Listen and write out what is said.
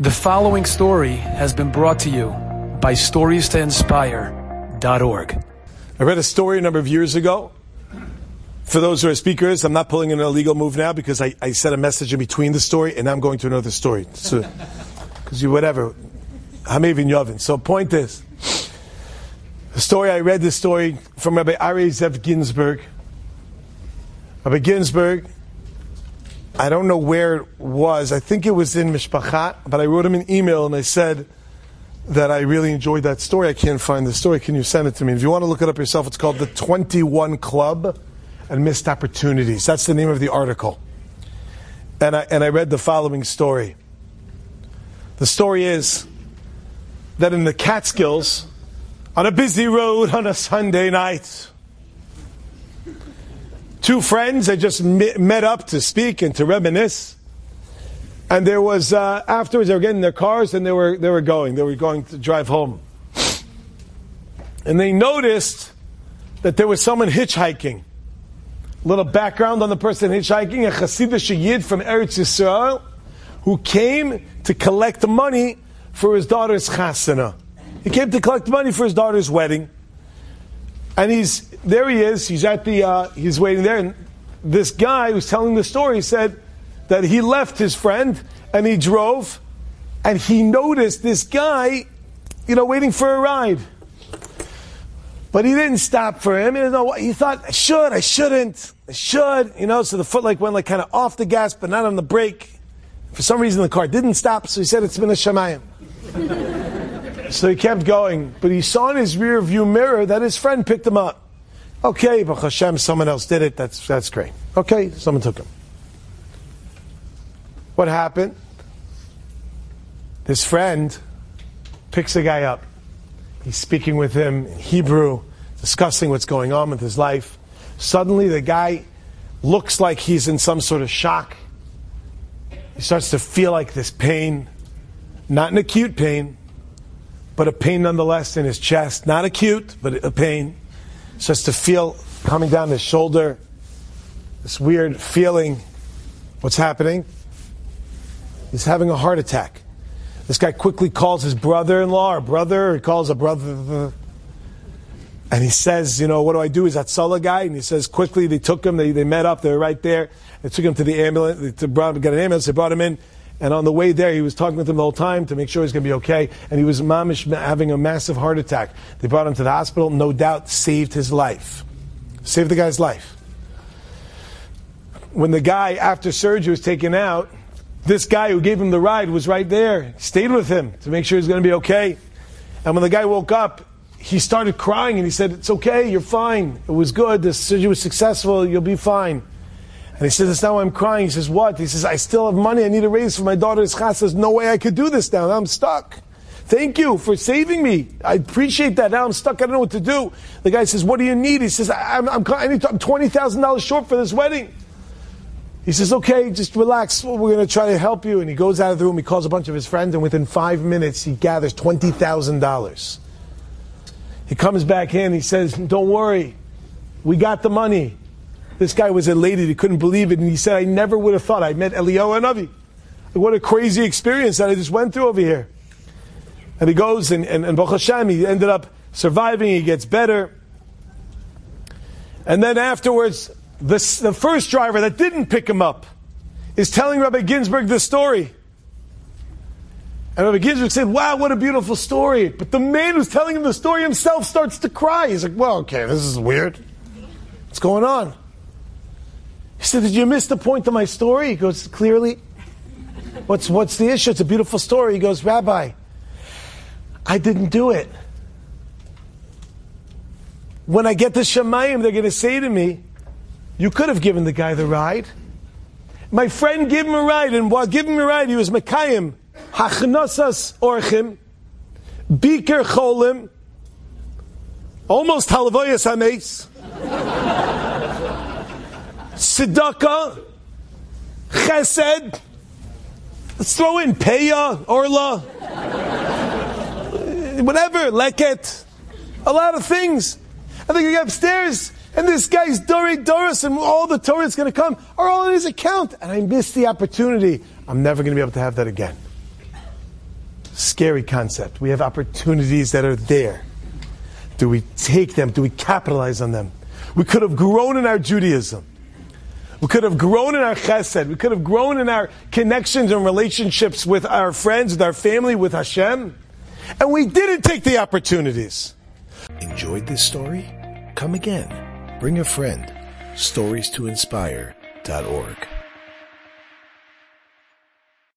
The following story has been brought to you by StoriesToInspire.org. I read a story a number of years ago. For those who are speakers, I'm not pulling an illegal move now because I, I said a message in between the story and I'm going to another story. So, because you, whatever. Hamevin Yovin. So, point is, the story, I read this story from Rabbi Ari Zev Ginsburg. Rabbi Ginsburg I don't know where it was. I think it was in Mishpachat, but I wrote him an email and I said that I really enjoyed that story. I can't find the story. Can you send it to me? If you want to look it up yourself, it's called The 21 Club and Missed Opportunities. That's the name of the article. And I, and I read the following story. The story is that in the Catskills, on a busy road on a Sunday night, two friends had just met up to speak and to reminisce. And there was uh, afterwards they were getting their cars and they were they were going. They were going to drive home. And they noticed that there was someone hitchhiking. A little background on the person hitchhiking, a Hasidic Yid from Eretz Yisrael, who came to collect money for his daughter's chasana. He came to collect money for his daughter's wedding. And he's there. He is. He's at the. Uh, he's waiting there. And this guy who's telling the story said that he left his friend and he drove, and he noticed this guy, you know, waiting for a ride. But he didn't stop for him. He thought, I should, I shouldn't, I should, you know. So the foot like went like kind of off the gas, but not on the brake. For some reason, the car didn't stop, so he said it's been a shamayim. So he kept going, but he saw in his rear view mirror that his friend picked him up. Okay, but Hashem, someone else did it. That's, that's great. Okay, someone took him. What happened? This friend picks a guy up. He's speaking with him in Hebrew, discussing what's going on with his life. Suddenly, the guy looks like he's in some sort of shock. He starts to feel like this pain, not an acute pain, but a pain nonetheless in his chest. Not acute, but a pain. Starts to feel coming down his shoulder. This weird feeling. What's happening? He's having a heart attack. This guy quickly calls his brother-in-law or brother, he calls a brother, and he says, you know, what do I do? Is that Sulla guy? And he says, quickly, they took him, they, they met up, they were right there. They took him to the ambulance, they brought, got an ambulance, they brought him in. And on the way there, he was talking with him the whole time to make sure he's going to be okay. And he was mamish having a massive heart attack. They brought him to the hospital. No doubt saved his life. Saved the guy's life. When the guy, after surgery, was taken out, this guy who gave him the ride was right there. Stayed with him to make sure he's going to be okay. And when the guy woke up, he started crying and he said, It's okay, you're fine. It was good. The surgery was successful. You'll be fine. And he says, why I'm crying. He says, what? He says, I still have money I need to raise for my daughter's chas. There's no way I could do this now. I'm stuck. Thank you for saving me. I appreciate that. Now I'm stuck. I don't know what to do. The guy says, what do you need? He says, I'm, I'm, I'm $20,000 short for this wedding. He says, okay, just relax. We're going to try to help you. And he goes out of the room. He calls a bunch of his friends. And within five minutes, he gathers $20,000. He comes back in. He says, don't worry. We got the money. This guy was elated. He couldn't believe it. And he said, I never would have thought. I met Eliyahu Hanavi. What a crazy experience that I just went through over here. And he goes, and, and, and Baruch Hashem, he ended up surviving. He gets better. And then afterwards, the, the first driver that didn't pick him up is telling Rabbi Ginsburg this story. And Rabbi Ginsburg said, Wow, what a beautiful story. But the man who's telling him the story himself starts to cry. He's like, Well, okay, this is weird. What's going on? He said, Did you miss the point of my story? He goes, Clearly. What's, what's the issue? It's a beautiful story. He goes, Rabbi, I didn't do it. When I get to Shamayim, they're going to say to me, You could have given the guy the ride. My friend gave him a ride, and while giving him a ride, he was Mekayim, Hachnasas Orchim, Bikur Cholim, almost Halavoyas Hames. Tzedakah, chesed, let's throw in peya, orla, whatever, leket, a lot of things. I think you get upstairs, and this guy's Dori Doros, and all the Torah that's going to come are all in his account, and I missed the opportunity. I'm never going to be able to have that again. Scary concept. We have opportunities that are there. Do we take them? Do we capitalize on them? We could have grown in our Judaism. We could have grown in our chesed. We could have grown in our connections and relationships with our friends, with our family, with Hashem. And we didn't take the opportunities. Enjoyed this story? Come again. Bring a friend. Stories to inspire.org.